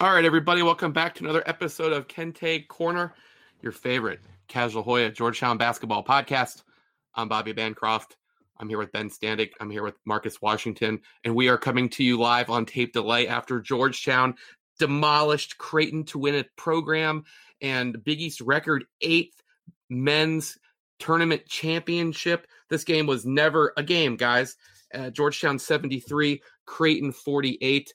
All right, everybody, welcome back to another episode of Kente Corner, your favorite casual Hoya Georgetown basketball podcast. I'm Bobby Bancroft. I'm here with Ben Standig. I'm here with Marcus Washington, and we are coming to you live on tape delay after Georgetown demolished Creighton to win a program and Big East record eighth men's tournament championship. This game was never a game, guys. Uh, Georgetown 73, Creighton 48.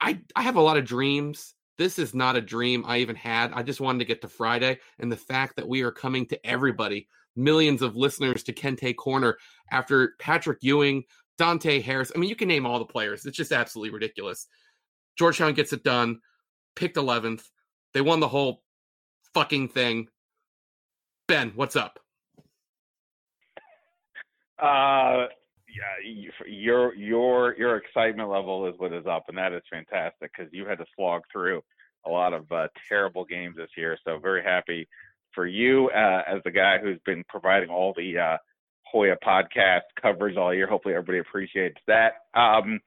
I I have a lot of dreams. This is not a dream I even had. I just wanted to get to Friday and the fact that we are coming to everybody, millions of listeners to Kente Corner after Patrick Ewing, Dante Harris. I mean, you can name all the players. It's just absolutely ridiculous. Georgetown gets it done, picked 11th. They won the whole fucking thing. Ben, what's up? Uh yeah, your your your excitement level is what is up, and that is fantastic because you had to slog through a lot of uh, terrible games this year. So very happy for you uh, as the guy who's been providing all the uh, Hoya podcast coverage all year. Hopefully, everybody appreciates that. Um,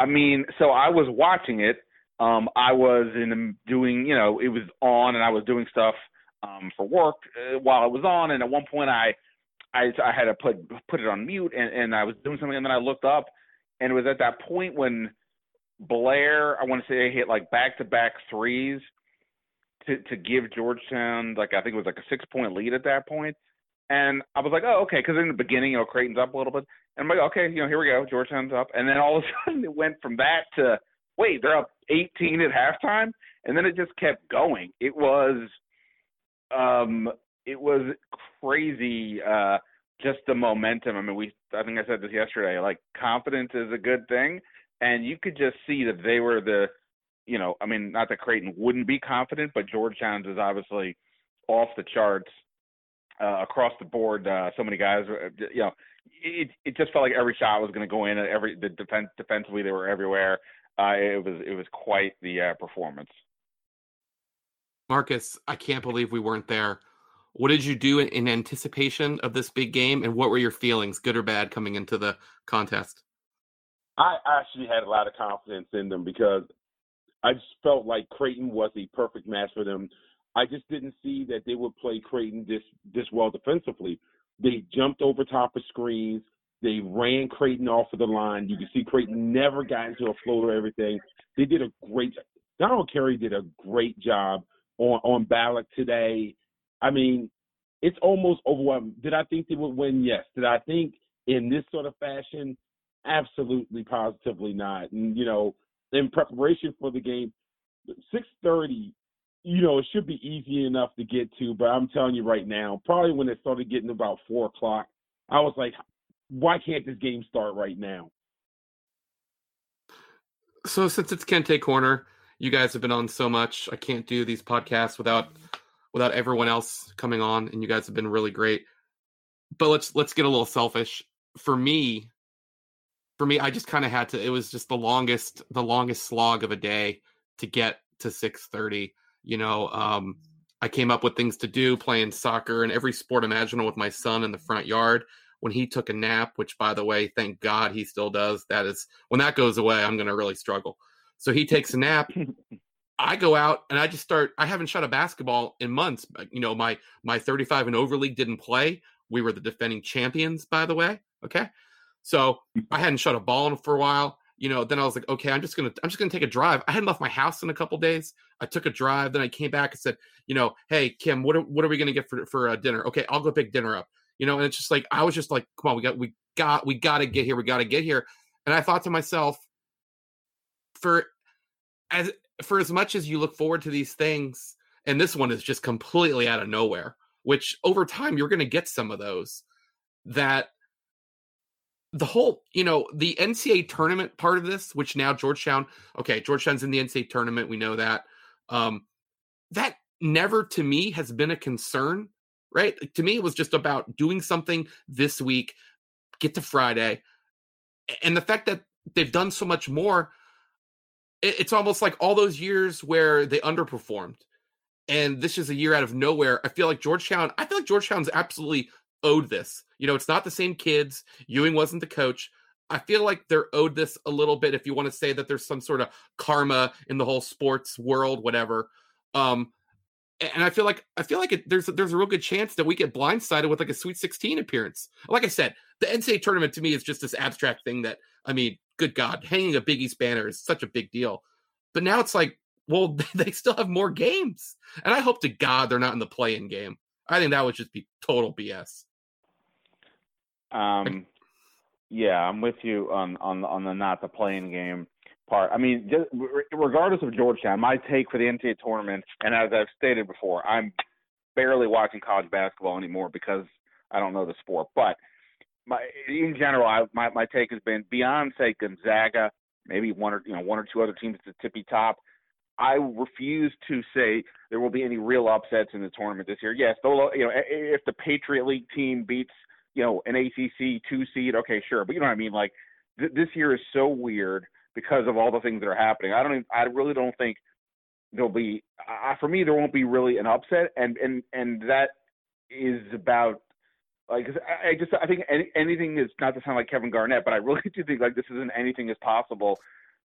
I mean, so I was watching it. Um, I was in doing, you know, it was on, and I was doing stuff um, for work uh, while it was on. And at one point, I I I had to put put it on mute and, and I was doing something and then I looked up and it was at that point when Blair I want to say hit like back to back threes to to give Georgetown like I think it was like a six point lead at that point. And I was like oh okay because in the beginning you know Creighton's up a little bit. And I'm like okay you know here we go Georgetown's up. And then all of a sudden it went from that to wait they're up 18 at halftime? And then it just kept going. It was um it was crazy. Uh, just the momentum. I mean, we I think I said this yesterday. Like confidence is a good thing, and you could just see that they were the, you know, I mean, not that Creighton wouldn't be confident, but Georgetown's is obviously off the charts uh, across the board. Uh, so many guys, you know, it it just felt like every shot was going to go in. Every the defense defensively they were everywhere. Uh, it was it was quite the uh, performance. Marcus, I can't believe we weren't there what did you do in anticipation of this big game, and what were your feelings, good or bad, coming into the contest? I actually had a lot of confidence in them because I just felt like Creighton was a perfect match for them. I just didn't see that they would play Creighton this this well defensively. They jumped over top of screens. They ran Creighton off of the line. You can see Creighton never got into a floater. Everything they did a great. Donald Carey did a great job on on Ballock today. I mean, it's almost overwhelming. Did I think they would win? Yes. Did I think in this sort of fashion? Absolutely, positively not. And you know, in preparation for the game, six thirty. You know, it should be easy enough to get to, but I'm telling you right now, probably when it started getting about four o'clock, I was like, why can't this game start right now? So since it's Kente Corner, you guys have been on so much. I can't do these podcasts without without everyone else coming on, and you guys have been really great. But let's let's get a little selfish. For me, for me, I just kind of had to. It was just the longest the longest slog of a day to get to six thirty. You know, um, I came up with things to do, playing soccer and every sport imaginable with my son in the front yard. When he took a nap, which by the way, thank God he still does. That is when that goes away, I'm going to really struggle. So he takes a nap. I go out and I just start. I haven't shot a basketball in months. You know, my my 35 and over league didn't play. We were the defending champions, by the way. Okay, so I hadn't shot a ball in for a while. You know, then I was like, okay, I'm just gonna I'm just gonna take a drive. I hadn't left my house in a couple days. I took a drive. Then I came back and said, you know, hey Kim, what are, what are we gonna get for for uh, dinner? Okay, I'll go pick dinner up. You know, and it's just like I was just like, come on, we got we got we got to get here. We got to get here. And I thought to myself, for as for as much as you look forward to these things, and this one is just completely out of nowhere, which over time you're going to get some of those that the whole, you know, the NCAA tournament part of this, which now Georgetown, okay, Georgetown's in the NCAA tournament, we know that. Um, that never to me has been a concern, right? To me, it was just about doing something this week, get to Friday. And the fact that they've done so much more it's almost like all those years where they underperformed and this is a year out of nowhere i feel like georgetown i feel like georgetown's absolutely owed this you know it's not the same kids ewing wasn't the coach I feel like they're owed this a little bit. If you want to say that there's some sort of karma in the whole sports world, whatever. Um, and I feel like I feel like it, there's there's a real good chance that we get blindsided with like a Sweet 16 appearance. Like I said, the NCAA tournament to me is just this abstract thing that I mean, good God, hanging a Big East banner is such a big deal. But now it's like, well, they still have more games, and I hope to God they're not in the play-in game. I think that would just be total BS. Um, yeah, I'm with you on on on the not the playing game part. I mean, just, regardless of Georgetown, my take for the NCAA tournament, and as I've stated before, I'm barely watching college basketball anymore because I don't know the sport. But my in general, I, my my take has been beyond say Gonzaga, maybe one or you know one or two other teams at the tippy top. I refuse to say there will be any real upsets in the tournament this year. Yes, though, you know, if the Patriot League team beats, you know, an ACC two seed, okay, sure, but you know what I mean. Like th- this year is so weird because of all the things that are happening. I don't, even, I really don't think there'll be, uh, for me, there won't be really an upset, and and and that is about like I just I think any, anything is not to sound like Kevin Garnett, but I really do think like this is an anything is possible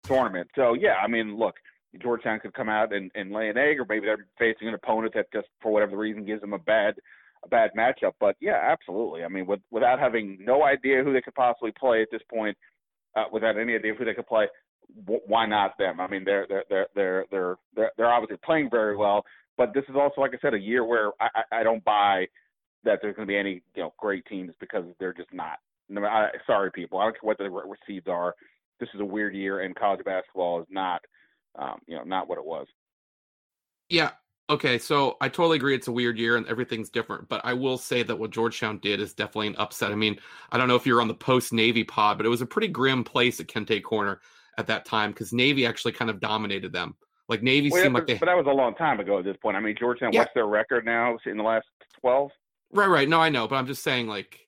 tournament. So yeah, I mean, look, Georgetown could come out and, and lay an egg, or maybe they're facing an opponent that just for whatever reason gives them a bad a bad matchup. But yeah, absolutely. I mean, with, without having no idea who they could possibly play at this point, uh, without any idea who they could play, w- why not them? I mean, they're they're they're they're they're they're, they're obviously playing very well, but this is also, like I said, a year where I, I, I don't buy that there's going to be any you know great teams because they're just not. No, I, sorry, people. I don't care what the receipts are. This is a weird year, and college basketball is not um, you know, not what it was. Yeah. Okay. So I totally agree. It's a weird year and everything's different. But I will say that what Georgetown did is definitely an upset. I mean, I don't know if you're on the post Navy pod, but it was a pretty grim place at Kente Corner at that time because Navy actually kind of dominated them. Like Navy well, seemed like they. But that was a long time ago at this point. I mean, Georgetown. Yeah. What's their record now in the last twelve? Right, right. No, I know, but I'm just saying, like,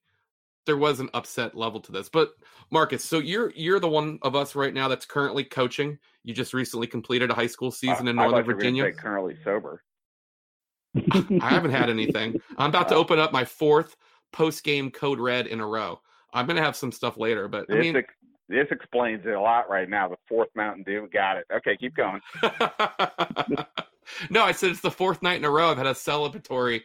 there was an upset level to this. But Marcus, so you're you're the one of us right now that's currently coaching. You just recently completed a high school season uh, in Northern Virginia. currently sober. I haven't had anything. I'm about to open up my fourth post game code red in a row. I'm gonna have some stuff later, but this I mean, ex- this explains it a lot right now. The fourth Mountain Dew, got it. Okay, keep going. no, I said it's the fourth night in a row I've had a celebratory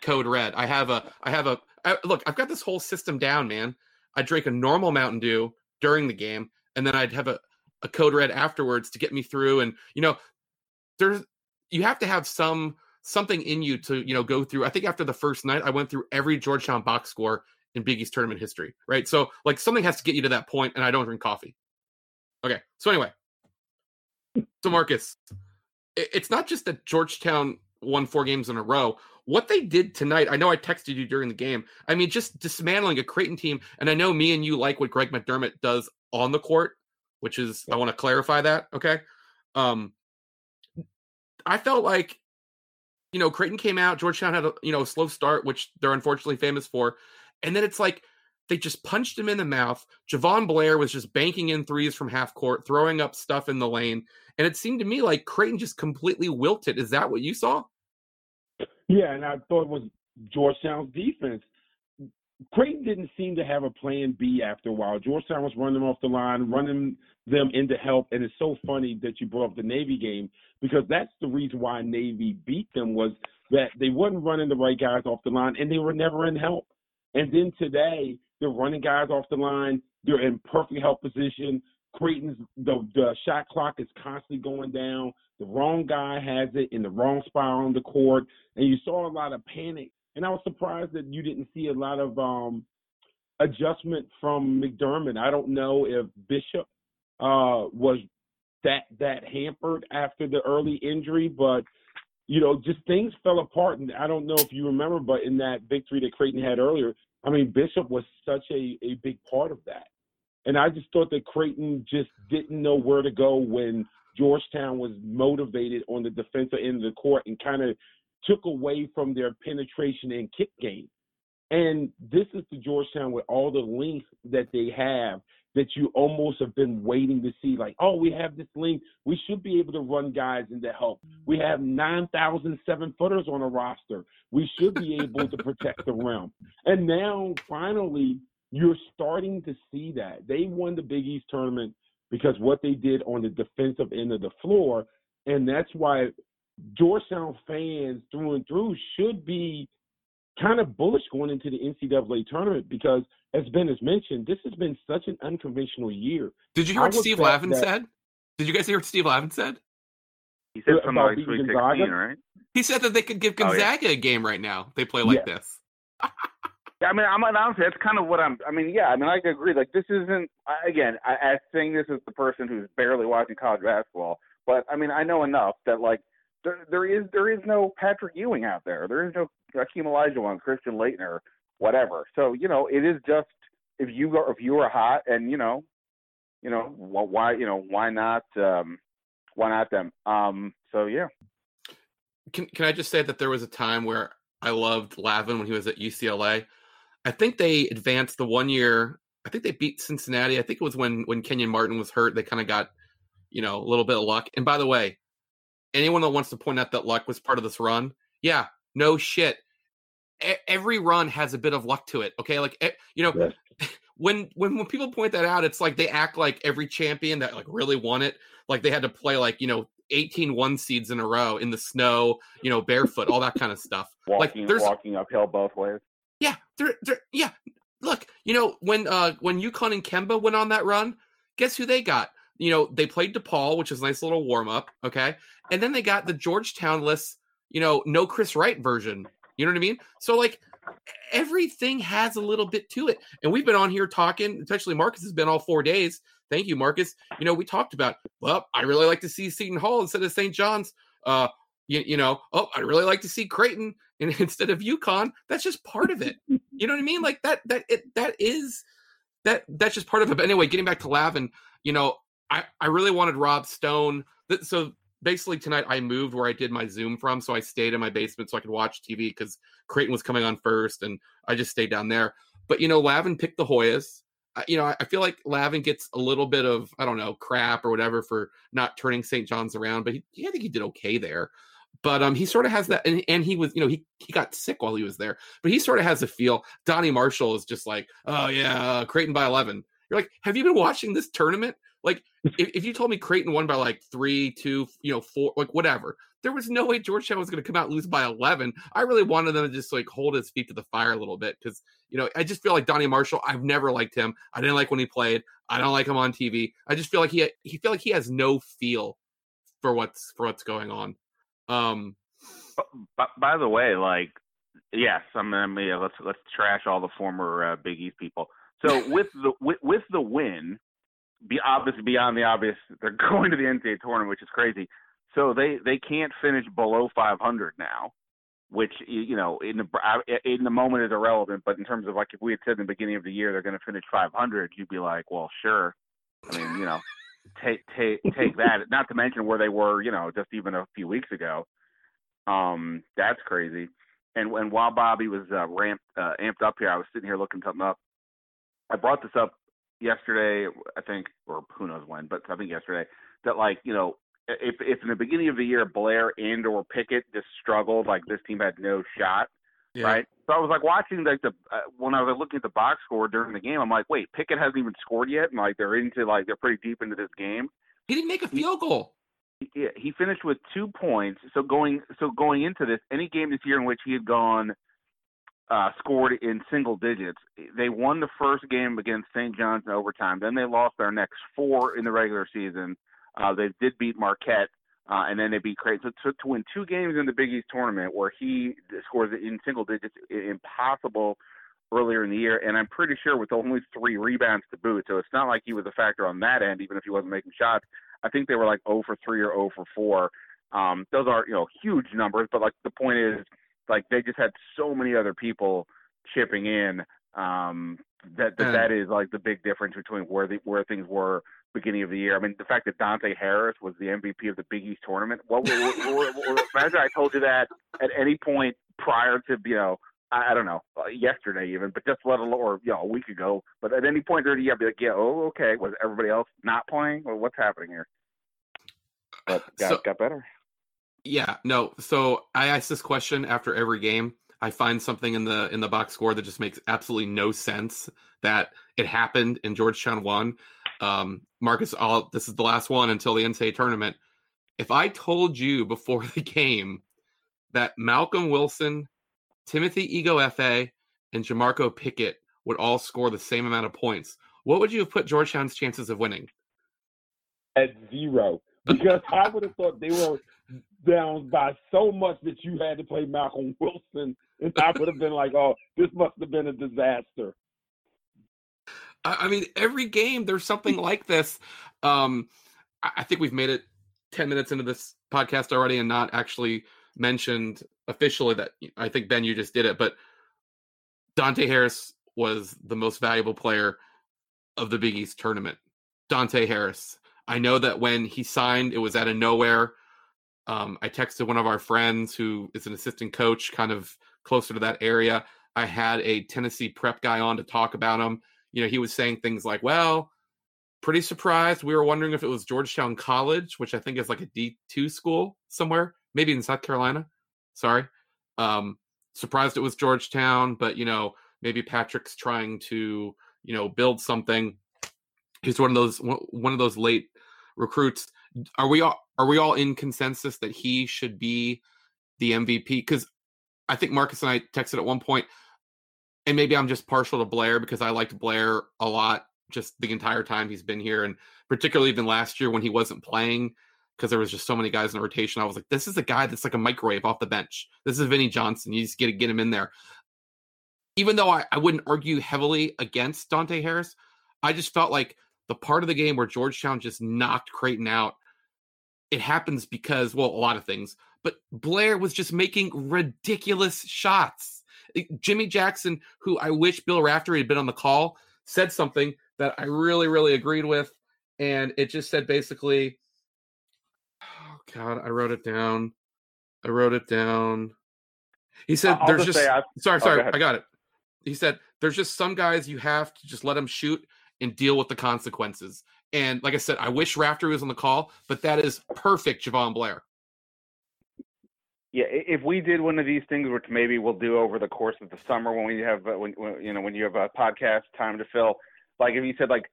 code red. I have a, I have a. I, look, I've got this whole system down, man. I drink a normal Mountain Dew during the game, and then I'd have a, a code red afterwards to get me through. And you know, there's you have to have some something in you to you know go through. I think after the first night, I went through every Georgetown box score in Big East tournament history. Right, so like something has to get you to that point, and I don't drink coffee. Okay, so anyway, so Marcus, it's not just that Georgetown won four games in a row. What they did tonight, I know I texted you during the game. I mean, just dismantling a Creighton team, and I know me and you like what Greg McDermott does on the court, which is I want to clarify that. Okay. Um I felt like, you know, Creighton came out, Georgetown had a you know slow start, which they're unfortunately famous for. And then it's like they just punched him in the mouth. Jahvon Blair was just banking in threes from half court, throwing up stuff in the lane. And it seemed to me like Creighton just completely wilted. Is that what you saw? Yeah, and I thought it was Georgetown's defense. Creighton didn't seem to have a plan B after a while. Georgetown was running off the line, running them into help, and it's so funny that you brought up the Navy game because that's the reason why Navy beat them was that they wasn't running the right guys off the line, and they were never in help. And then today, they're running guys off the line. They're in perfect help position. Creighton's the the shot clock is constantly going down. The wrong guy has it in the wrong spot on the court, and you saw a lot of panic. And I was surprised that you didn't see a lot of um, adjustment from McDermott. I don't know if Bishop uh, was that that hampered after the early injury, but you know, just things fell apart. And I don't know if you remember, but in that victory that Creighton had earlier, I mean, Bishop was such a, a big part of that. And I just thought that Creighton just didn't know where to go when Georgetown was motivated on the defensive end of the court and kind of took away from their penetration and kick game. And this is the Georgetown with all the length that they have that you almost have been waiting to see, like, oh, we have this length. We should be able to run guys into help. We have 9,000 seven footers on a roster. We should be able to protect the rim. And now, finally, you're starting to see that. They won the Big East tournament because what they did on the defensive end of the floor, and that's why Georgetown fans through and through should be kind of bullish going into the NCAA tournament because, as Ben has mentioned, this has been such an unconventional year. Did you hear what Steve Lavin that, said? Did you guys hear what Steve Lavin said? He said something like Sweet 16, right? He said that they could give Gonzaga oh, yeah. a game right now. They play like yeah. this. I mean, I'm honestly, that's kind of what I'm. I mean, yeah, I mean, I agree. Like, this isn't again. I, I saying this as the person who's barely watching college basketball, but I mean, I know enough that like there, there is there is no Patrick Ewing out there. There is no Hakeem Olajuwon, Christian Laettner, whatever. So you know, it is just if you go if you are hot and you know, you know why you know why not um, why not them? Um, so yeah. Can can I just say that there was a time where I loved Lavin when he was at UCLA. I think they advanced the one year. I think they beat Cincinnati. I think it was when when Kenyon Martin was hurt. They kind of got, you know, a little bit of luck. And by the way, anyone that wants to point out that luck was part of this run, yeah, no shit. every run has a bit of luck to it. Okay, like you know, yes. when when when people point that out, it's like they act like every champion that like really won it, like they had to play like you know 18 one seeds in a row in the snow, you know, barefoot, all that kind of stuff. Walking, like there's walking uphill both ways. Yeah, there, there, yeah. Look, you know, when uh when UConn and Kemba went on that run, guess who they got? You know, they played DePaul, which is a nice little warm up, okay, and then they got the Georgetown list, you know, no Chris Wright version. You know what I mean? So like everything has a little bit to it, and we've been on here talking. Especially Marcus has been all four days Thank you, Marcus. You know, we talked about, well, I really like to see Seton Hall instead of St. John's. Uh, you, you know, oh, I'd really like to see Creighton instead of UConn. That's just part of it. you know what I mean? Like that, that, it, that is, that, that's just part of it. But anyway, getting back to Lavin, you know, I, I really wanted Rob Stone. So basically tonight I moved where I did my Zoom from. So I stayed in my basement so I could watch TV because Creighton was coming on first and I just stayed down there. But, you know, Lavin picked the Hoyas you know, I feel like Lavin gets a little bit of I don't know crap or whatever for not turning St. John's around, but he, I think he did okay there. But um, he sort of has that, and, and he was, you know, he he got sick while he was there, but he sort of has a feel. Donnie Marshall is just like, oh yeah, Creighton by eleven. You're like, have you been watching this tournament? Like, if, if you told me Creighton won by like three, two, you know, four, like whatever, there was no way Georgetown was going to come out lose by 11. I really wanted them to just like hold his feet to the fire a little bit because, you know, I just feel like Donnie Marshall, I've never liked him. I didn't like when he played. I don't like him on TV. I just feel like he, he feel like he has no feel for what's, for what's going on. Um, by, by the way, like, yes, I mean, let's, let's trash all the former uh, Big East people. So with the, with, with the win, be obvious beyond the obvious, they're going to the NCAA tournament, which is crazy. So they they can't finish below 500 now, which you know in the in the moment is irrelevant. But in terms of like if we had said in the beginning of the year they're going to finish 500, you'd be like, well, sure. I mean, you know, take take take that. Not to mention where they were, you know, just even a few weeks ago. Um, that's crazy. And and while Bobby was uh, ramped uh, amped up here, I was sitting here looking something up. I brought this up yesterday, I think, or who knows when, but I think yesterday that like you know if if in the beginning of the year Blair and or Pickett just struggled, like this team had no shot, yeah. right? So I was like watching like the uh, when I was looking at the box score during the game, I'm like, wait, Pickett hasn't even scored yet, and like they're into like they're pretty deep into this game. He didn't make a field goal. Yeah, he finished with two points. So going so going into this, any game this year in which he had gone uh, scored in single digits. They won the first game against St. John's in overtime. Then they lost their next four in the regular season. Uh, they did beat Marquette, uh, and then they beat Creighton. So to, to win two games in the Big East tournament where he scores in single digits, impossible earlier in the year. And I'm pretty sure with only three rebounds to boot. So it's not like he was a factor on that end, even if he wasn't making shots. I think they were like 0 for 3 or 0 for 4. Um, those are, you know, huge numbers, but like the point is, like they just had so many other people chipping in um, that that, that is like the big difference between where the where things were beginning of the year. I mean, the fact that Dante Harris was the MVP of the Big East tournament. What, what imagine I told you that at any point prior to you know I, I don't know uh, yesterday even, but just let alone or you know a week ago. But at any point during the year, I'd be like, yeah, oh okay. Was everybody else not playing? Or what's happening here? But got so, got better. Yeah, no. So I ask this question after every game. I find something in the in the box score that just makes absolutely no sense that it happened and Georgetown won. Um, Marcus, I'll, this is the last one until the NCAA tournament. If I told you before the game that Malcolm Wilson, Timothy Ighoefe, and Jamorko Pickett would all score the same amount of points, what would you have put Georgetown's chances of winning? At zero, because I would have thought they were down by so much that you had to play Malcolm Wilson, and I would have been like, "Oh, this must have been a disaster." I mean, every game there's something like this. Um, I think we've made it 10 minutes into this podcast already and not actually mentioned officially that I think Ben, you just did it, but Dante Harris was the most valuable player of the Big East tournament. Dante Harris. I know that when he signed, it was out of nowhere. Um, I texted one of our friends who is an assistant coach, kind of closer to that area. I had a Tennessee prep guy on to talk about him you know, he was saying things like, well, pretty surprised. We were wondering if it was Georgetown College, which I think is like a D2 school somewhere, maybe in South Carolina. Sorry. Um, surprised it was Georgetown, but, you know, maybe Patrick's trying to, you know, build something. He's one of those one of those late recruits. Are we all are we all in consensus that he should be the MVP? Because I think Marcus and I texted at one point and maybe I'm just partial to Blair because I liked Blair a lot just the entire time he's been here, and particularly even last year when he wasn't playing because there was just so many guys in the rotation. I was like, this is a guy that's like a microwave off the bench. This is Vinnie Johnson. You just get to get him in there. Even though I, I wouldn't argue heavily against Dante Harris, I just felt like the part of the game where Georgetown just knocked Creighton out. It happens because, well, a lot of things, but Blair was just making ridiculous shots Jimmy Jackson, who I wish Bill Raftery had been on the call, said something that I really, really agreed with. And it just said basically, oh God, I wrote it down. I wrote it down. He said, I'll "There's just, just sorry, oh, sorry, I got it." He said, "There's just some guys you have to just let them shoot and deal with the consequences." And like I said, I wish Raftery was on the call, but that is perfect, Jahvon Blair yeah, if we did one of these things, which maybe we'll do over the course of the summer when we have, uh, when, when you know, when you have a podcast time to fill, like if you said like,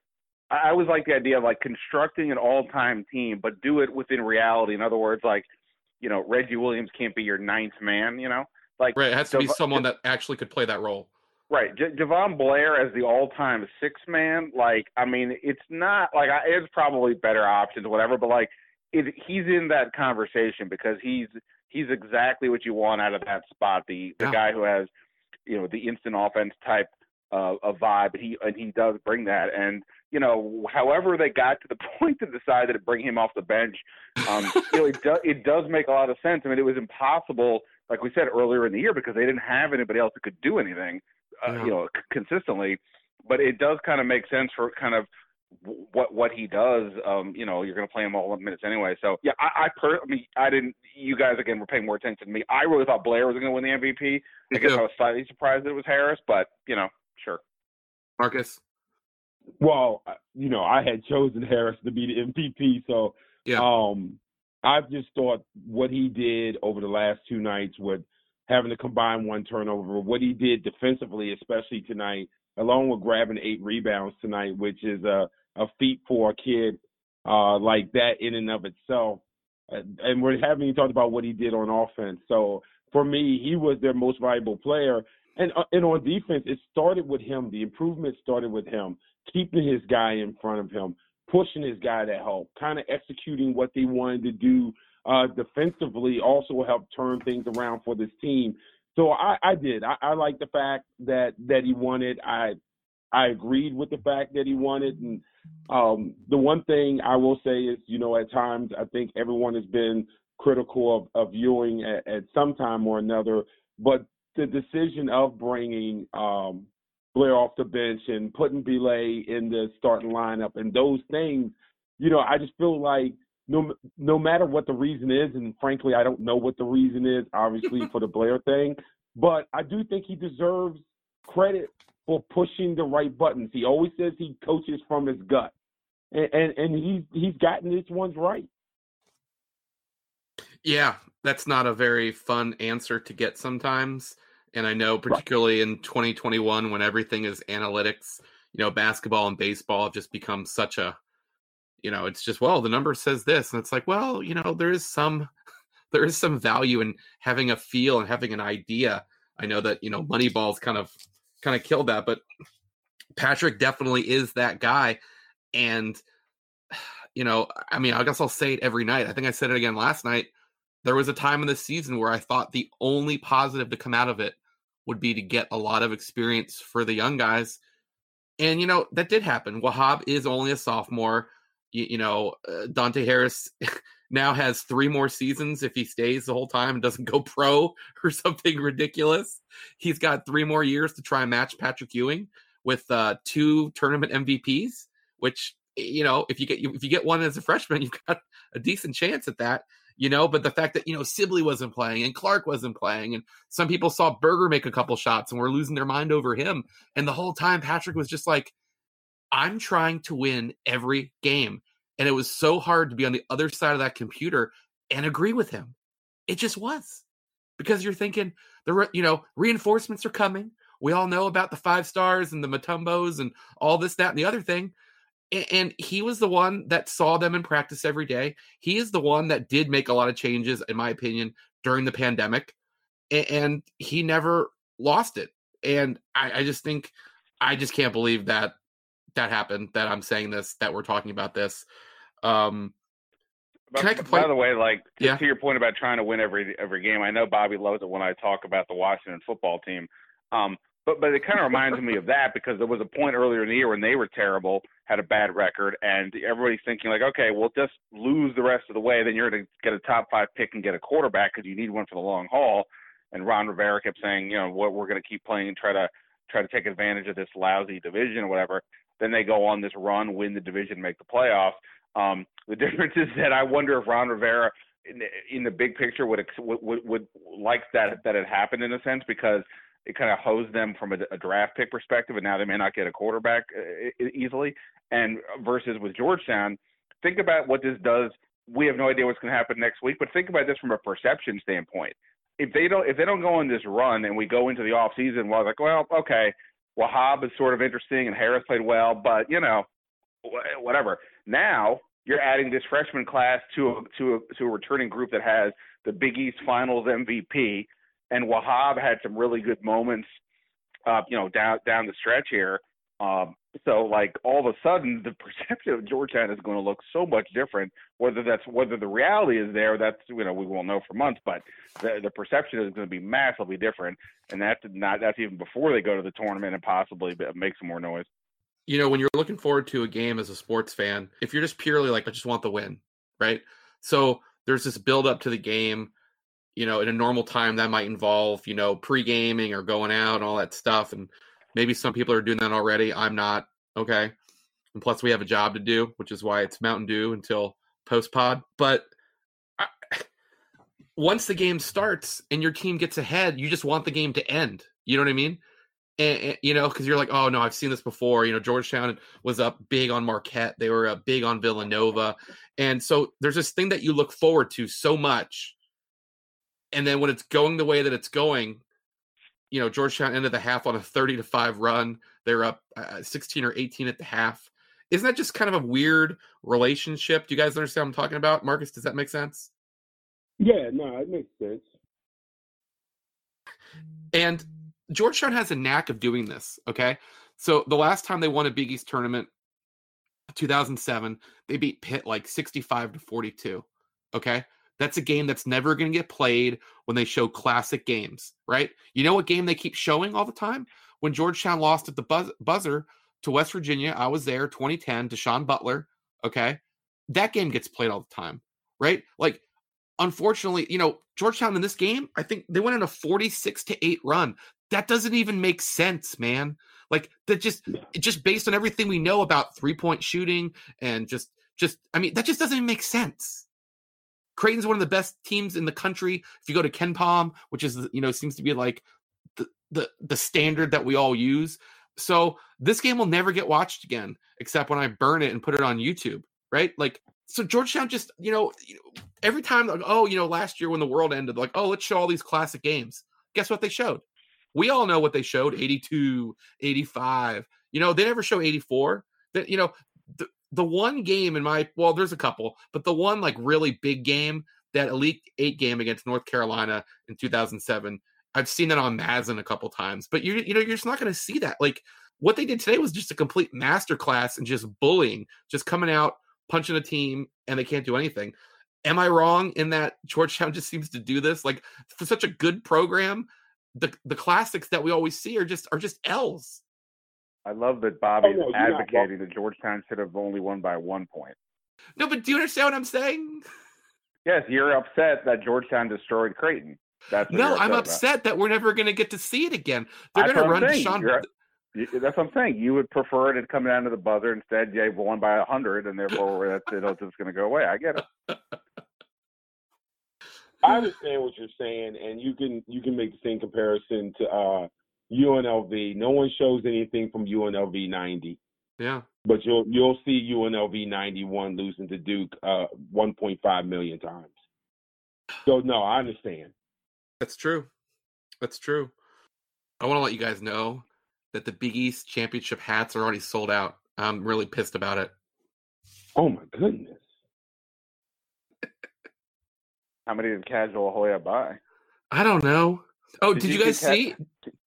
I always like the idea of like constructing an all-time team, but do it within reality. In other words, like, you know, Reggie Williams can't be your ninth man. You know, like right, it has to be someone that actually could play that role. Right, J- Jahvon Blair as the all-time six man. Like, I mean, it's not like I, it's probably better options, whatever. But like, it, he's in that conversation because he's he's exactly what you want out of that spot. The the yeah. guy who has, you know, the instant offense type uh, of vibe. He and he does bring that. And you know, however they got to the point to decide to bring him off the bench, um, you know, it does it does make a lot of sense. I mean, it was impossible, like we said earlier in the year, because they didn't have anybody else that could do anything, uh, yeah. you know, c- consistently. But it does kind of make sense for kind of what what he does, um, you know, you're going to play him all the minutes anyway. So yeah, I, I per, I mean, I didn't. You guys again were paying more attention to me. I really thought Blair was going to win the MVP. I guess I was slightly surprised that it was Harris, but you know, sure. Marcus. Well, you know, I had chosen Harris to be the MVP, so yeah. Um, I've just thought what he did over the last two nights with having to combine one turnover, what he did defensively, especially tonight, along with grabbing eight rebounds tonight, which is a a feat for a kid uh, like that in and of itself. And we're having even talked about what he did on offense. So for me, he was their most valuable player. And uh, and on defense, it started with him. The improvement started with him, keeping his guy in front of him, pushing his guy to help, kind of executing what they wanted to do uh, defensively. Also helped turn things around for this team. So I, I did. I, I like the fact that that he it. I I agreed with the fact that he won it, and um, the one thing I will say is, you know, at times I think everyone has been critical of, of Ewing at, at some time or another, but the decision of bringing um, Blair off the bench and putting Bile in the starting lineup and those things, you know, I just feel like no no matter what the reason is, and frankly, I don't know what the reason is, obviously for the Blair thing, but I do think he deserves credit for pushing the right buttons. He always says he coaches from his gut, and and, and he's he's gotten this ones right. Yeah, that's not a very fun answer to get sometimes. And I know, particularly right. in 2021, when everything is analytics, you know, basketball and baseball have just become such a, you know, it's just, well, the number says this. And it's like, well, you know, there is some, there is some value in having a feel and having an idea. I know that, you know, Moneyball's kind of, kind of killed that, but Patrick definitely is that guy. And, you know, I mean, I guess I'll say it every night. I think I said it again last night. There was a time in the season where I thought the only positive to come out of it would be to get a lot of experience for the young guys. And, you know, that did happen. Wahab is only a sophomore. You, you know, uh, Dante Harris now has three more seasons if he stays the whole time and doesn't go pro or something ridiculous. He's got three more years to try and match Patrick Ewing with uh, two tournament MVPs, which you know, if you get if you get one as a freshman, you've got a decent chance at that. You know, but the fact that you know Sibley wasn't playing and Clark wasn't playing, and some people saw Berger make a couple shots and were losing their mind over him, and the whole time Patrick was just like, "I'm trying to win every game," and it was so hard to be on the other side of that computer and agree with him. It just was because you're thinking the you know reinforcements are coming. We all know about the five stars and the Mutombos and all this, that, and the other thing and he was the one that saw them in practice every day. He is the one that did make a lot of changes, in my opinion, during the pandemic, and he never lost it. And I, I just think, I just can't believe that that happened. That I'm saying this, that we're talking about this. Um, can I complain? By the way, like to, yeah. to your point about trying to win every every game, I know Bobby loves it when I talk about the Washington football team. Um, but but it kind of reminds me of that because there was a point earlier in the year when they were terrible, had a bad record, and everybody's thinking like, okay, well just lose the rest of the way, then you're going to get a top five pick and get a quarterback because you need one for the long haul. And Ron Rivera kept saying, you know, what we're going to keep playing and try to try to take advantage of this lousy division or whatever. Then they go on this run, win the division, make the playoffs. Um, the difference is that I wonder if Ron Rivera, in the, in the big picture, would would would, like that that had happened in a sense because it kind of hosed them from a, a, draft pick perspective, and now they may not get a quarterback uh, easily. And versus with Georgetown, think about what this does. We have no idea what's going to happen next week, but think about this from a perception standpoint. If they don't, if they don't go on this run and we go into the off season, well, like, well, okay, Wahab is sort of interesting and Harris played well, but you know, whatever. Now you're adding this freshman class to a, to a, to a returning group that has the Big East Finals MVP and Wahab had some really good moments, uh, you know, down down the stretch here. Um, so like all of a sudden, the perception of Georgetown is going to look so much different. Whether that's whether the reality is there, that's you know we won't know for months. But the the perception is going to be massively different, and that's not that's even before they go to the tournament and possibly make some more noise. You know, when you're looking forward to a game as a sports fan, if you're just purely like I just want the win, right? So there's this build up to the game you know, in a normal time that might involve, you know, pre-gaming or going out and all that stuff. And maybe some people are doing that already. I'm not. Okay. And plus we have a job to do, which is why it's Mountain Dew until post pod. But I, once the game starts and your team gets ahead, you just want the game to end. You know what I mean? And, and you know, because you're like, oh no, I've seen this before. You know, Georgetown was up big on Marquette. They were up big on Villanova, and so there's this thing that you look forward to so much and then when it's going the way that it's going, you know, Georgetown ended the half on a 30 to 5 run. They're up uh, 16 or 18 at the half. Isn't that just kind of a weird relationship? Do you guys understand what I'm talking about? Marcus, does that make sense? Yeah, no, it makes sense. And Georgetown has a knack of doing this, okay? So the last time they won a Big East tournament, 2007, they beat Pitt like 65 to 42, okay? That's a game that's never going to get played when they show classic games, right? You know what game they keep showing all the time? When Georgetown lost at the buzz- buzzer to West Virginia, I was there 2010 to Sean Butler, okay? That game gets played all the time, right? Like unfortunately, you know, Georgetown in this game, I think they went on a 46 to 8 run. That doesn't even make sense, man. Like that just just based on everything we know about three-point shooting and just just I mean, that just doesn't make sense. Creighton's one of the best teams in the country. If you go to KenPom, which is you know seems to be like the the the standard that we all use. So this game will never get watched again, except when I burn it and put it on YouTube, right? Like so Georgetown just you know every time like, oh you know last year when the world ended like oh let's show all these classic games. Guess what they showed? we all know what they showed 82, 85. You know, they never show 84. That you know, the, one game in my well, there's a couple, but the one like really big game, that Elite Eight game against North Carolina in 2007. I've seen it on Madden a couple times, but you you know you're just not going to see that. Like what they did today was just a complete masterclass and just bullying, just coming out punching a team, and they can't do anything. Am I wrong in that Georgetown just seems to do this? Like for such a good program, the the classics that we always see are just are just L's. I love that Bobby oh, no, advocating that Georgetown should have only won by one point. No, but do you understand what I'm saying? Yes, you're upset that Georgetown destroyed Creighton. That's no, I'm upset about. that we're never going to get to see it again. They're going to run Da'Sean. That's what I'm saying. You would prefer it to come down to the buzzer instead. You won by a hundred, and therefore that's it's just going to go away. I get it. I understand what you're saying, and you can you can make the same comparison to uh, UNLV. No one shows anything from UNLV 90. Yeah. But you'll you'll see UNLV 91 losing to Duke uh, 1.5 million times. So no, I understand. That's true. That's true. I want to let you guys know that the Big East championship hats are already sold out. I'm really pissed about it. Oh my goodness. How many did Casual Hoya buy? I don't know. Oh, did, did you, you guys see?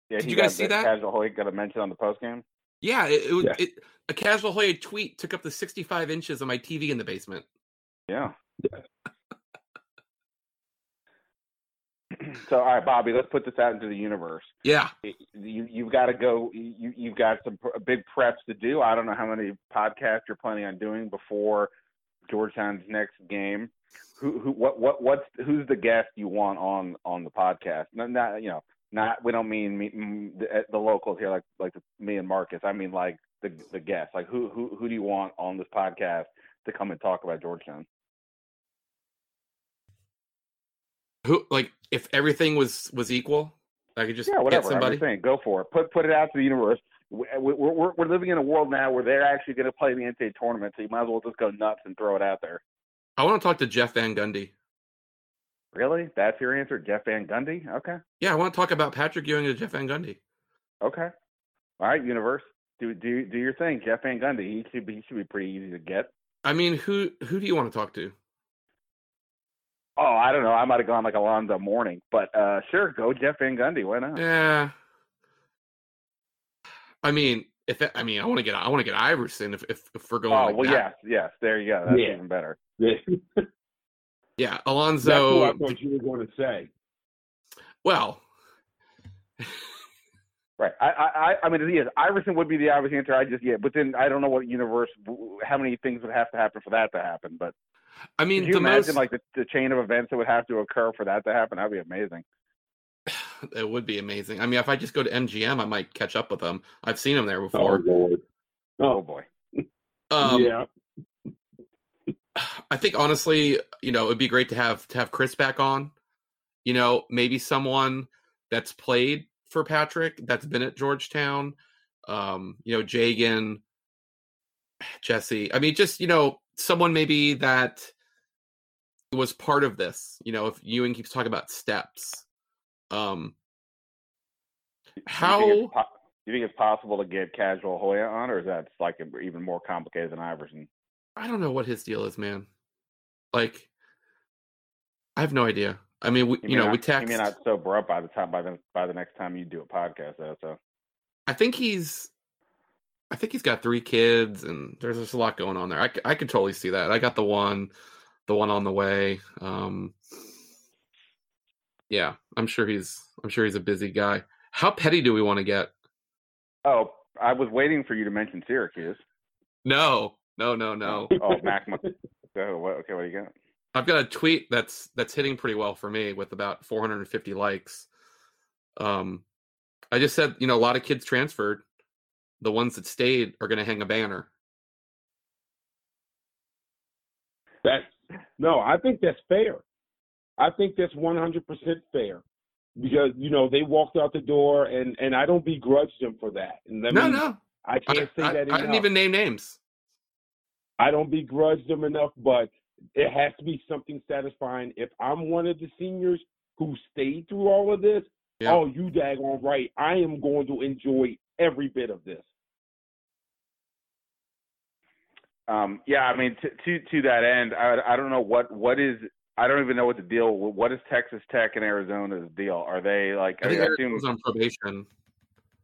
Yeah, did you guys see that? Casual Hoya got a mention on the post game. Yeah, it, it, yeah. it, a Casual Hoya tweet took up the 65 inches of my TV in the basement. Yeah. yeah. so, all right, Bobby, let's put this out into the universe. Yeah. You you've got to go. You you've got some big preps to do. I don't know how many podcasts you're planning on doing before Georgetown's next game. Who who what what what's who's the guest you want on on the podcast? Not, not you know not we don't mean me, the, eh, the locals here like like the, me and Marcus. I mean like the the guests. Like who who who do you want on this podcast to come and talk about Georgetown? Who like if everything was was equal, I could just yeah whatever. Get somebody. Saying, go for it. Put put it out to the universe. We're, we're, we're living in a world now where they're actually going to play the NCAA tournament, so you might as well just go nuts and throw it out there. I want to talk to Jeff Van Gundy. Really? That's your answer, Jeff Van Gundy? Okay. Yeah, I want to talk about Patrick Ewing and Jeff Van Gundy. Okay. All right, universe. Do do do your thing, Jeff Van Gundy. He should be he should be pretty easy to get. I mean, who who do you want to talk to? Oh, I don't know. I might have gone like Alonzo Mourning, but uh sure, go Jeff Van Gundy. Why not? Yeah. I mean, if I mean, I want to get I want to get Iverson if if, if we're going. Oh like well, that. yes, yes. There you go. That's yeah. even better. Yeah. yeah, Alonzo. That's what I thought you were going to say. Well. Right. I, I, I mean, yes, Iverson would be the obvious answer. I just, yeah, but then I don't know what universe, how many things would have to happen for that to happen. But I mean, could you imagine most... like the, the chain of events that would have to occur for that to happen? That'd be amazing. It would be amazing. I mean, if I just go to MGM, I might catch up with them. I've seen them there before. Oh, Lord. oh boy. Um, yeah. I think honestly, you know, it'd be great to have to have Chris back on. You know, maybe someone that's played for Patrick that's been at Georgetown. Um, you know, Jagan, Jesse. I mean, just you know, someone maybe that was part of this. You know, if Ewing keeps talking about steps, um, how do you, po- do you think it's possible to get Casual Hoya on, or is that like even more complicated than Iverson? I don't know what his deal is, man. Like, I have no idea. I mean, we, you, you know, not, we text. You may not sober up by the time by the by the next time you do a podcast, though. So, I think he's, I think he's got three kids, and there's just a lot going on there. I, I could totally see that. I got the one, the one on the way. Um, yeah, I'm sure he's, I'm sure he's a busy guy. How petty do we want to get? Oh, I was waiting for you to mention Syracuse. No, no, no, no. oh, Mac. okay, what do you got? I've got a tweet that's that's hitting pretty well for me with about 450 likes. Um, I just said, you know, a lot of kids transferred. The ones that stayed are going to hang a banner. That no, I think that's fair. I think that's 100% fair because you know they walked out the door, and and I don't begrudge them for that. And no, me, no, I can't I, say I, that. Enough. I didn't even name names. I don't begrudge them enough, but it has to be something satisfying. If I'm one of the seniors who stayed through all of this, Yeah. Oh, you daggone right. I am going to enjoy every bit of this. Um, yeah, I mean, to to, to that end, I, I don't know what what is. I don't even know what the deal. What is Texas Tech and Arizona's deal? Are they like? I think I assume. On probation.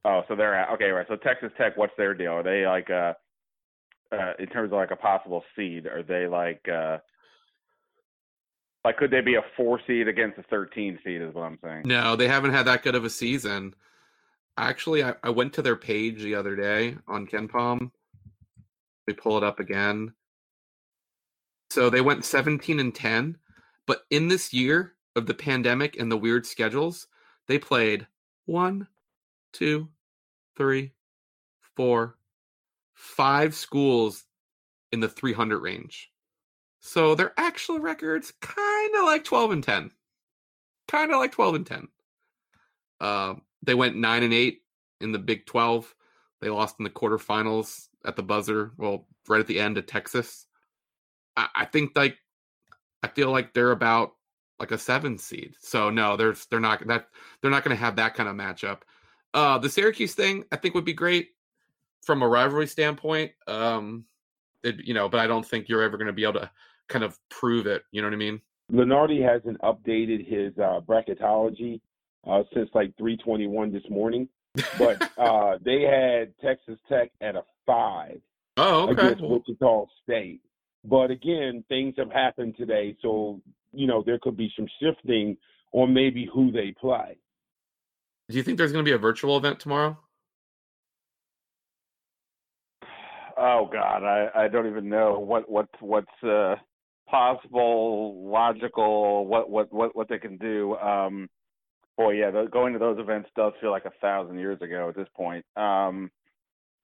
Oh, so they're at, okay, right. So Texas Tech, what's their deal? Are they like uh, uh in terms of like a possible seed? Are they like uh like could they be a four seed against a thirteen seed? Is what I'm saying. No, they haven't had that good of a season. Actually, I, I went to their page the other day on KenPom. We pull it up again. So they went 17 and 10, but in this year of the pandemic and the weird schedules, they played one, two, three, four, five schools in the 300 range. So their actual records kind of like 12 and 10. Kind of like 12 and 10. Uh, they went 9 and 8 in the Big 12. They lost in the quarterfinals at the buzzer, well, right at the end of Texas. I, I think like I feel like they're about like a seven seed. So no, there's they're not that they're not going to have that kind of matchup. Uh, the Syracuse thing I think would be great from a rivalry standpoint. Um, it, you know, but I don't think you're ever going to be able to kind of prove it. You know what I mean? Lunardi hasn't updated his uh, bracketology uh, since like 321 this morning, but uh, they had Texas Tech at a five Oh, okay. against Wichita State. But again, things have happened today, so you know there could be some shifting on maybe who they play. Do you think there's going to be a virtual event tomorrow? Oh God, I I don't even know what what what's uh possible, logical, what what what what they can do. Um, boy, yeah, the, going to those events does feel like a thousand years ago at this point. Um,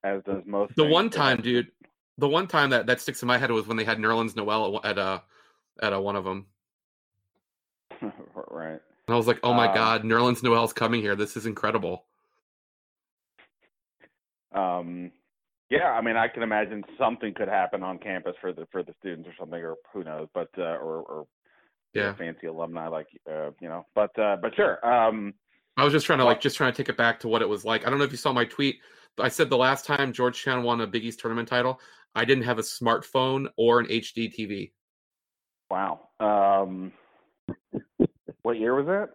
as does most. The one time, dude, the one time that that sticks in my head was when they had Nerlens Noel at a at a one of them, right. and I was like, oh my Um, god, Nerlens Noel's coming here. This is incredible. Um, yeah, I mean, I can imagine something could happen on campus for the for the students or something, or who knows, but uh, or or Yeah, fancy alumni like uh, you know, but uh, but sure. Um, I was just trying to like just trying to take it back to what it was like. I don't know if you saw my tweet. I said the last time Georgetown won a Big East tournament title, I didn't have a smartphone or an HD TV. wow. Um, what year was that?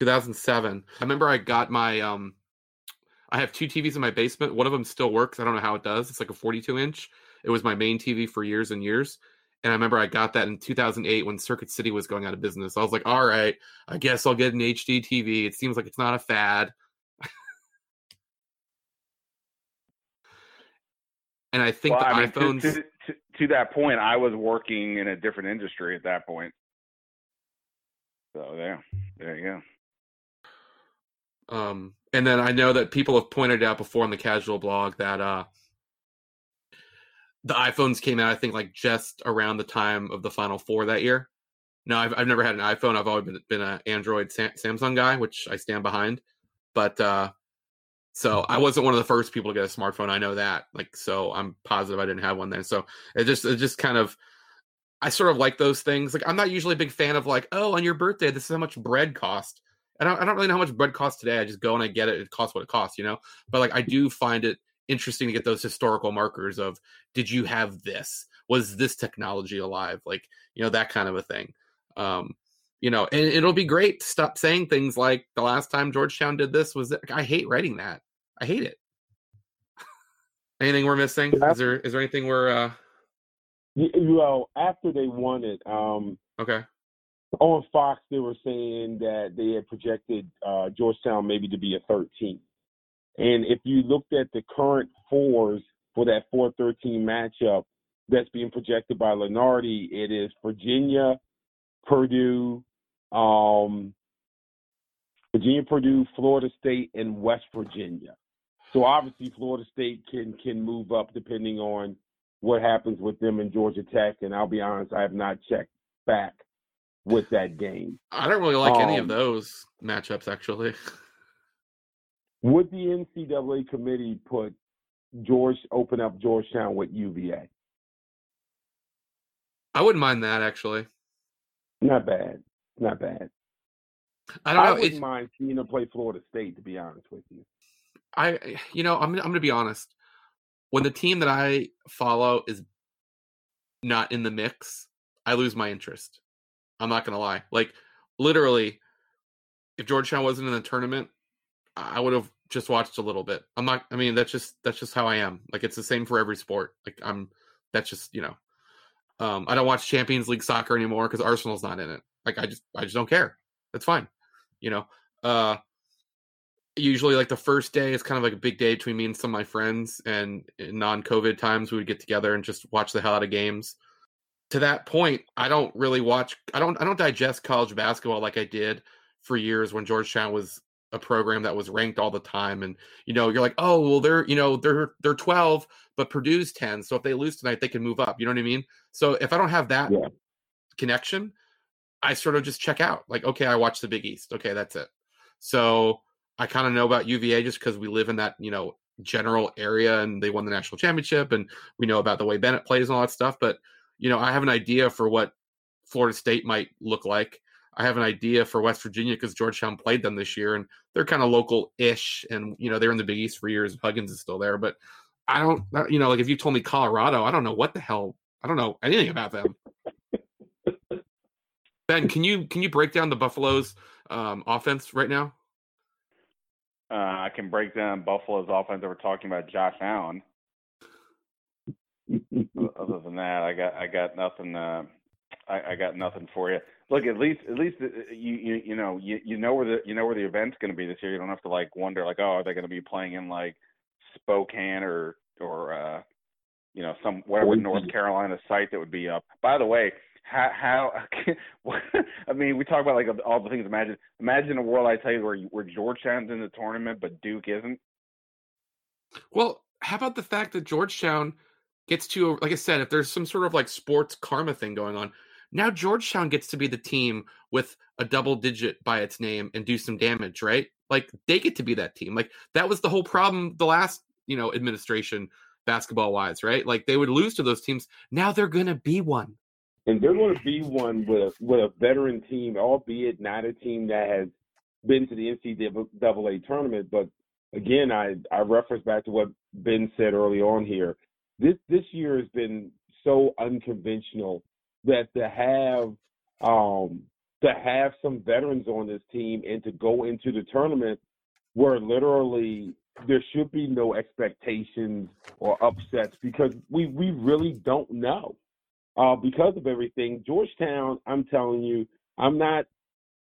2007. I remember I got my um I have two TVs in my basement. One of them still works. I don't know how it does. It's like a 42 inch. It was my main TV for years and years. And I remember I got that in 2008 when Circuit City was going out of business. I was like, all right, I guess I'll get an HD TV. It seems like it's not a fad. and I think well, the I mean, to- iPhones. to, to, to that point, I was working in a different industry at that point. So yeah, there you go. Um, and then I know that people have pointed out before on the casual blog that uh, the iPhones came out, I think, like just around the time of the Final Four that year. No, I've, I've never had an iPhone. I've always been, been an Android Sam- Samsung guy, which I stand behind. But uh, so I wasn't one of the first people to get a smartphone. I know that. Like, so I'm positive I didn't have one then. So it just, it just kind of, I sort of like those things. Like, I'm not usually a big fan of like, oh, on your birthday, this is how much bread cost. I don't, I don't really know how much bread costs today. I just go and I get it. It costs what it costs, you know. But like, I do find it interesting to get those historical markers of, did you have this? Was this technology alive? Like, you know, that kind of a thing. Um, you know, and it'll be great to stop saying things like the last time Georgetown did this was. I hate writing that. I hate it. anything we're missing? Is there is there anything we're uh Well, after they won it, um, okay? On Fox they were saying that they had projected uh, Georgetown maybe to be a 13. And if you looked at the current fours for that 4-13 matchup that's being projected by Lunardi, it is Virginia, Purdue, um, Virginia, Purdue, Florida State, and West Virginia. So obviously Florida State can can move up depending on what happens with them in Georgia Tech. And I'll be honest, I have not checked back with that game. I don't really like any of Um, those matchups actually. Would the NCAA committee put George open up Georgetown with UVA? I wouldn't mind that actually. Not bad. Not bad. I don't I wouldn't It's, mind seeing them play Florida State, to be honest with you. I, you know, I'm, I'm going to be honest. When the team that I follow is not in the mix, I lose my interest. I'm not to lie. Like, literally, if Georgetown wasn't in the tournament, I would have just watched a little bit. I'm not. I mean, that's just that's just how I am. Like, it's the same for every sport. Like, I'm. That's just you know. Um, I don't watch Champions League soccer anymore because Arsenal's not in it. Like, I just I just don't care. That's fine. You know. Uh, usually like the first day is kind of like a big day between me and some of my friends and non-covid times we would get together and just watch the hell out of games to that point i don't really watch i don't i don't digest college basketball like i did for years when georgetown was a program that was ranked all the time. And you know you're like oh well they're you know they're they're 12 but purdue's 10 so if they lose tonight they can move up. You know what i mean? So if i don't have that Yeah. connection i sort of just check out. Like okay i watch the big east. Okay that's it. So I kind of know about UVA just because we live in that, you know, general area and they won the national championship and we know about the way Bennett plays and all that stuff. But, you know, I have an idea for what Florida State might look like. I have an idea for West Virginia because Georgetown played them this year and they're kind of local ish. And, you know, they're in the Big East for years. Huggins is still there. But I don't, you know, like if you told me Colorado, I don't know what the hell, I don't know anything about them. ben, can you can you break down the Buffaloes um, offense right now? Uh, I can break down Buffalo's offense. We're talking about Josh Allen. Other than that, I got I got nothing. Uh, I, I got nothing for you. Look, at least at least uh, you you you know you you know where the you know where the event's going to be this year. You don't have to like wonder like oh are they going to be playing in like Spokane or or uh, you know some whatever North Carolina site that would be up. By the way, how how I mean we talk about like all the things. Imagine imagine a world I tell you where where Georgetown's in the tournament but Duke isn't. Well, how about the fact that Georgetown gets to, like I said, if there's some sort of like sports karma thing going on, now Georgetown gets to be the team with a double digit by its name and do some damage, right? Like they get to be that team. Like that was the whole problem the last, you know, administration basketball wise, right? Like they would lose to those teams. Now they're to be one. and they're to be one with a, with a veteran team, albeit not a team that has been to the NCAA tournament. But again, I I reference back to what Ben said early on here. This this year has been so unconventional that to have um to have some veterans on this team and to go into the tournament where literally there should be no expectations or upsets because we we really don't know uh, because of everything. Georgetown, I'm telling you, I'm not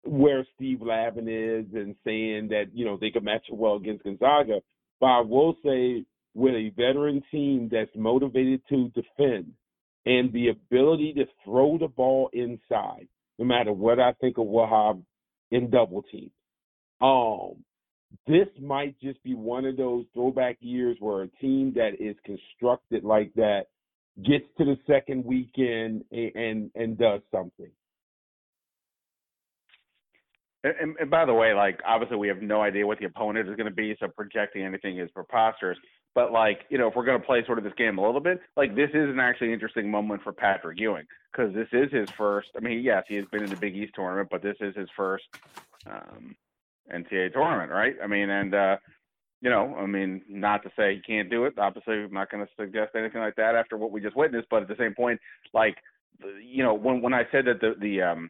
where Steve Lavin is and saying that you know they could match up well against Gonzaga, but I will say with a veteran team that's motivated to defend and the ability to throw the ball inside, no matter what I think of Wahab in double team. Um, this might just be one of those throwback years where a team that is constructed like that gets to the second weekend and and, and does something. And, and by the way, like obviously we have no idea what the opponent is going to be, so projecting anything is preposterous. But like you know, if we're going to play sort of this game a little bit, like this is an actually interesting moment for Patrick Ewing because this is his first. I mean, yes, he has been in the Big East tournament, but this is his first um, NCAA tournament, right? I mean, and uh, you know, I mean, not to say he can't do it. Obviously, I'm not going to suggest anything like that after what we just witnessed. But at the same point, like, you know, when when I said that the the um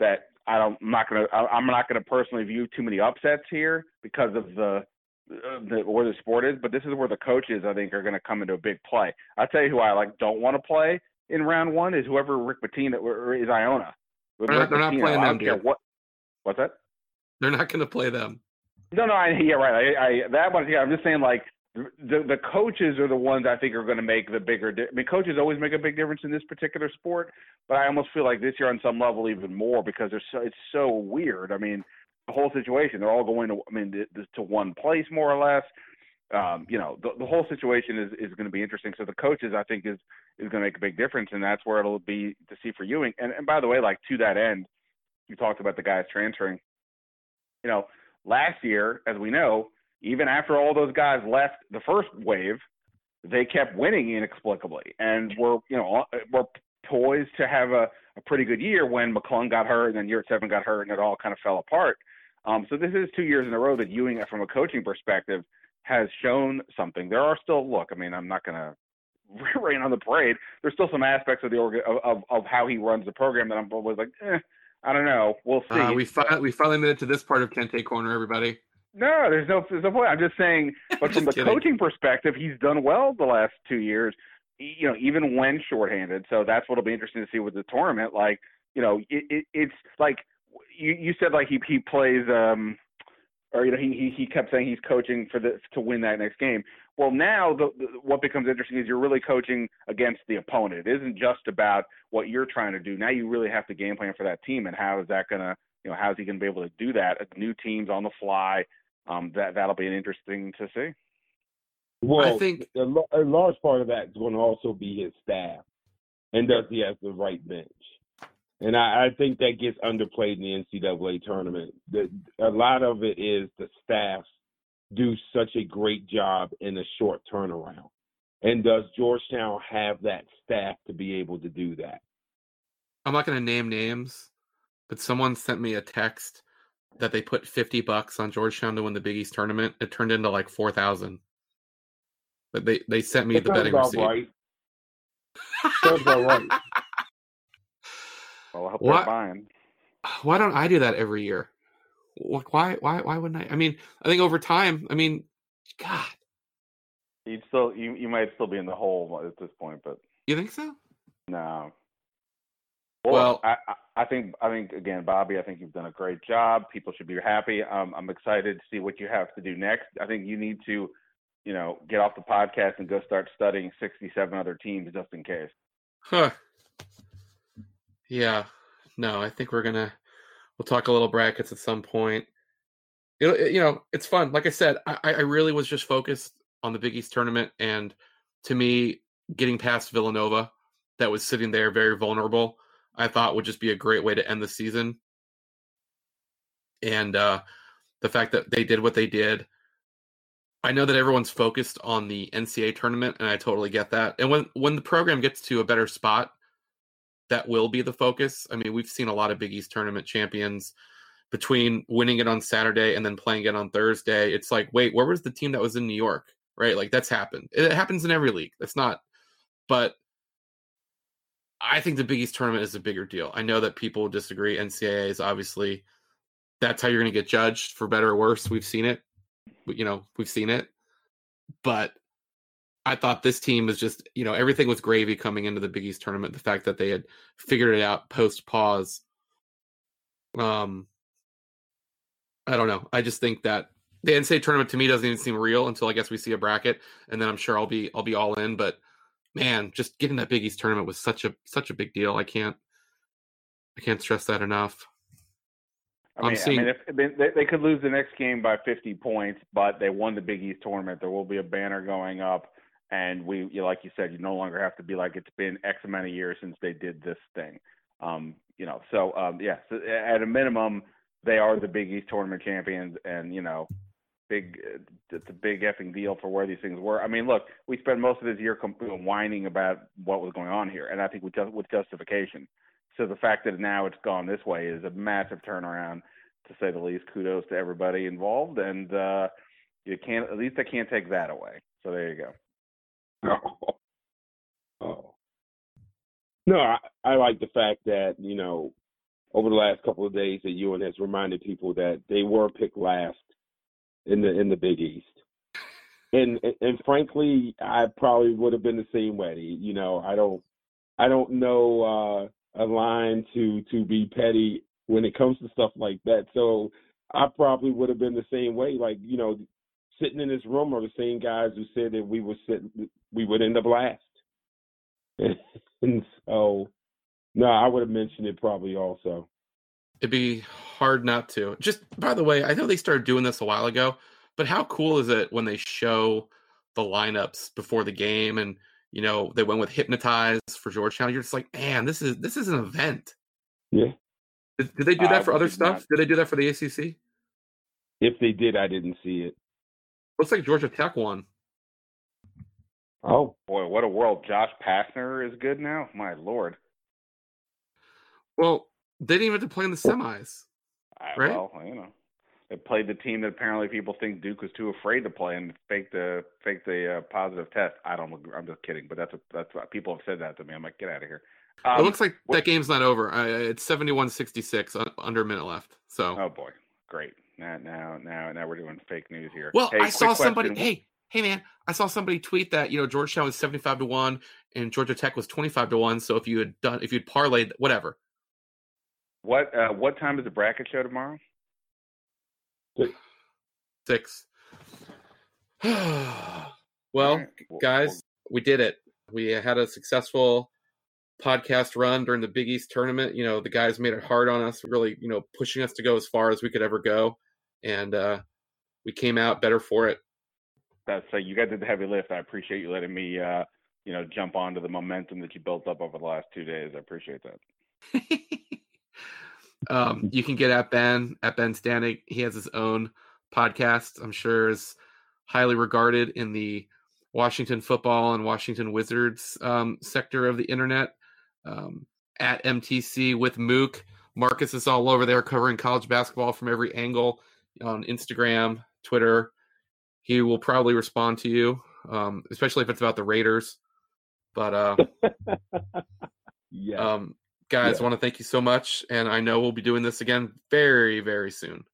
that I don't, I'm not gonna, I'm not gonna personally view too many upsets here because of the, Uh, the where the sport is. But this is where the coaches, I think, are gonna come into a big play. I'll tell you who I like don't want to play in round one is whoever Rick Pitino or is Iona. They're not- they're not playing I them, care what. What's that? They're not going to play them. No, no, I, yeah, right. I, I that one, yeah. I'm just saying, like the the coaches are the ones I think are going to make the bigger. Di- I mean, coaches always make a big difference in this particular sport, but I almost feel like this year on some level even more because they're so it's so weird. I mean, the whole situation. They're all going to. I mean, th- to one place more or less. Um, you know, the, the whole situation is is going to be interesting. So the coaches, I think, is is going to make a big difference, and that's where it'll be to see for Ewing. And and by the way, like to that end, you talked about the guys transferring. You know, last year, as we know, even after all those guys left the first wave, they kept winning inexplicably, and were you know were poised to have a, a pretty good year when McClung got hurt and then Yurtseven got hurt and it all kind of fell apart. Um, so this is two years in a row that Ewing, from a coaching perspective, has shown something. There are still look. I mean, I'm not going to rain on the parade. There's still some aspects of the org- of, of, of how he runs the program that I'm always like, eh, I don't know. We'll see. Uh, we fi- we finally made it to this part of Kente Corner, everybody. No, there's no there's no point. I'm just saying, but from the kidding. coaching perspective, he's done well the last two years. You know, even when shorthanded. So that's what'll be interesting to see with the tournament. Like, you know, it, it it's like you you said like he he plays um or you know he he he kept saying he's coaching for this to win that next game. Well, now the, the what becomes interesting is you're really coaching against the opponent. It isn't just about what you're trying to do. Now you really have to game plan for that team and how is that gonna you know how's he gonna be able to do that? New teams on the fly. Um, that that'll be interesting to see. Well, I think- a, a large part of that is going to also be his staff, and does he have the right bench? And I, I think that gets underplayed in the NCAA tournament. The, a lot of it is the staffs do such a great job in a short turnaround. And does Georgetown have that staff to be able to do that? I'm not going to name names, but someone sent me a text that they put 50 bucks on Georgetown to win the Big East tournament. It turned into like 4,000. But they they sent me That the betting receipt. right. Sounds about right. Well, I hope What? they're buying. Why don't I do that every year? Why why why wouldn't I? I mean, I think over time, I mean, God, You'd still you you might still be in the hole at this point, but you think so? no. Well- I, I I think I think again, Bobby. I think you've done a great job. People should be happy. Um, I'm excited to see what you have to do next. I think you need to, you know, get off the podcast and go start studying 67 other teams just in case. Huh. Yeah. No, I think we're gonna we'll talk a little brackets at some point. It'll, it, you know, it's fun. Like I said, I, I really was just focused on the Big East tournament, and to me, getting past Villanova, that was sitting there very vulnerable, I thought would just be a great way to end the season. And uh, the fact that they did what they did, I know that everyone's focused on the NCAA tournament, and I totally get that. And when when the program gets to a better spot, that will be the focus. I mean, we've seen a lot of Big East tournament champions between winning it on Saturday and then playing it on Thursday. It's like, wait, where was the team that was in New York? Right? Like that's happened. It happens in every league. That's not, but I think the Big East tournament is a bigger deal. I know that people disagree. NCAA is obviously that's how you're going to get judged for better or worse. We've seen it. You know, we've seen it. But I thought this team was just, you know, everything was gravy coming into the Big East tournament. The fact that they had figured it out post pause. Um, I don't know. I just think that the NCAA tournament to me doesn't even seem real until I guess we see a bracket, and then I'm sure I'll be I'll be all in. But man, just getting that Big East tournament was such a such a big deal. I can't I can't stress that enough. I I'm seeing- I mean, if they, they could lose the next game by 50 points, but they won the Big East tournament. There will be a banner going up, and we, you, like you said, you no longer have to be like it's been X amount of years since they did this thing. Um, you know, so um, yeah, so at a minimum, they are the Big East tournament champions, and you know, big, uh, it's a big effing deal for where these things were. I mean, look, we spent most of this year whining about what was going on here, and I think with just with justification. So the fact that now it's gone this way is a massive turnaround, to say the least. Kudos to everybody involved, and uh, you can't at least I can't take that away. So there you go. Oh. No, I, I like the fact that, you know, over the last couple of days that Ewing has reminded people that they were picked last in the in the Big East. And and, and frankly, I probably would have been the same way. You know, I don't I don't know uh a line to to be petty when it comes to stuff like that. So I probably would have been the same way. Like, you know, sitting in this room are the same guys who said that we would sit we would end up last. and so no, I would have mentioned it probably also. It'd be hard not to. Just by the way, I know they started doing this a while ago, but how cool is it when they show the lineups before the game and you know they went with hypnotize for Georgetown? You're just like, man, this is this is an event. Yeah. Did, did they do that I for other stuff? not. Did they do that for the ACC? If they did, I didn't see it. Looks like Georgia Tech won. Oh, Boy, what a world! Josh Pastner is good now. My lord. Well, they didn't even have to play in the semis. I, Right? Well, you know, they played the team that apparently people think Duke was too afraid to play and fake the fake the uh, positive test. I don't. I'm just kidding, but that's what that's what people have said that to me. I'm like, get out of here. Um, it looks like what- that game's not over. I, it's 71-66 under a minute left. So, Oh boy, great. Now, now, now, now we're doing fake news here. well, Hey, I saw quick somebody. Hey, hey, man, I saw somebody tweet that you know Georgetown was seventy-five to one and Georgia Tech was twenty-five to one. So if you had done, if you'd parlayed, whatever. What uh, what time is the bracket show tomorrow? Six. well, All right. Well, guys, we did it. We had a successful podcast run during the Big East tournament. You know, the guys made it hard on us, really, you know, pushing us to go as far as we could ever go. And uh, we came out better for it. that's uh, you guys did the heavy lift. I appreciate you letting me, uh, you know, jump onto the momentum that you built up over the last two days. I appreciate that. um, you can get at Ben at Ben Stanek. He has his own podcast. I'm sure is highly regarded in the Washington football and Washington Wizards um, sector of the internet. Um, at MTC with Mook. Marcus is all over there covering college basketball from every angle on Instagram, Twitter. He will probably respond to you, um, especially if it's about the Raiders. But uh, yeah. um, guys, Yeah. want to thank you so much, and I know we'll be doing this again very, very soon.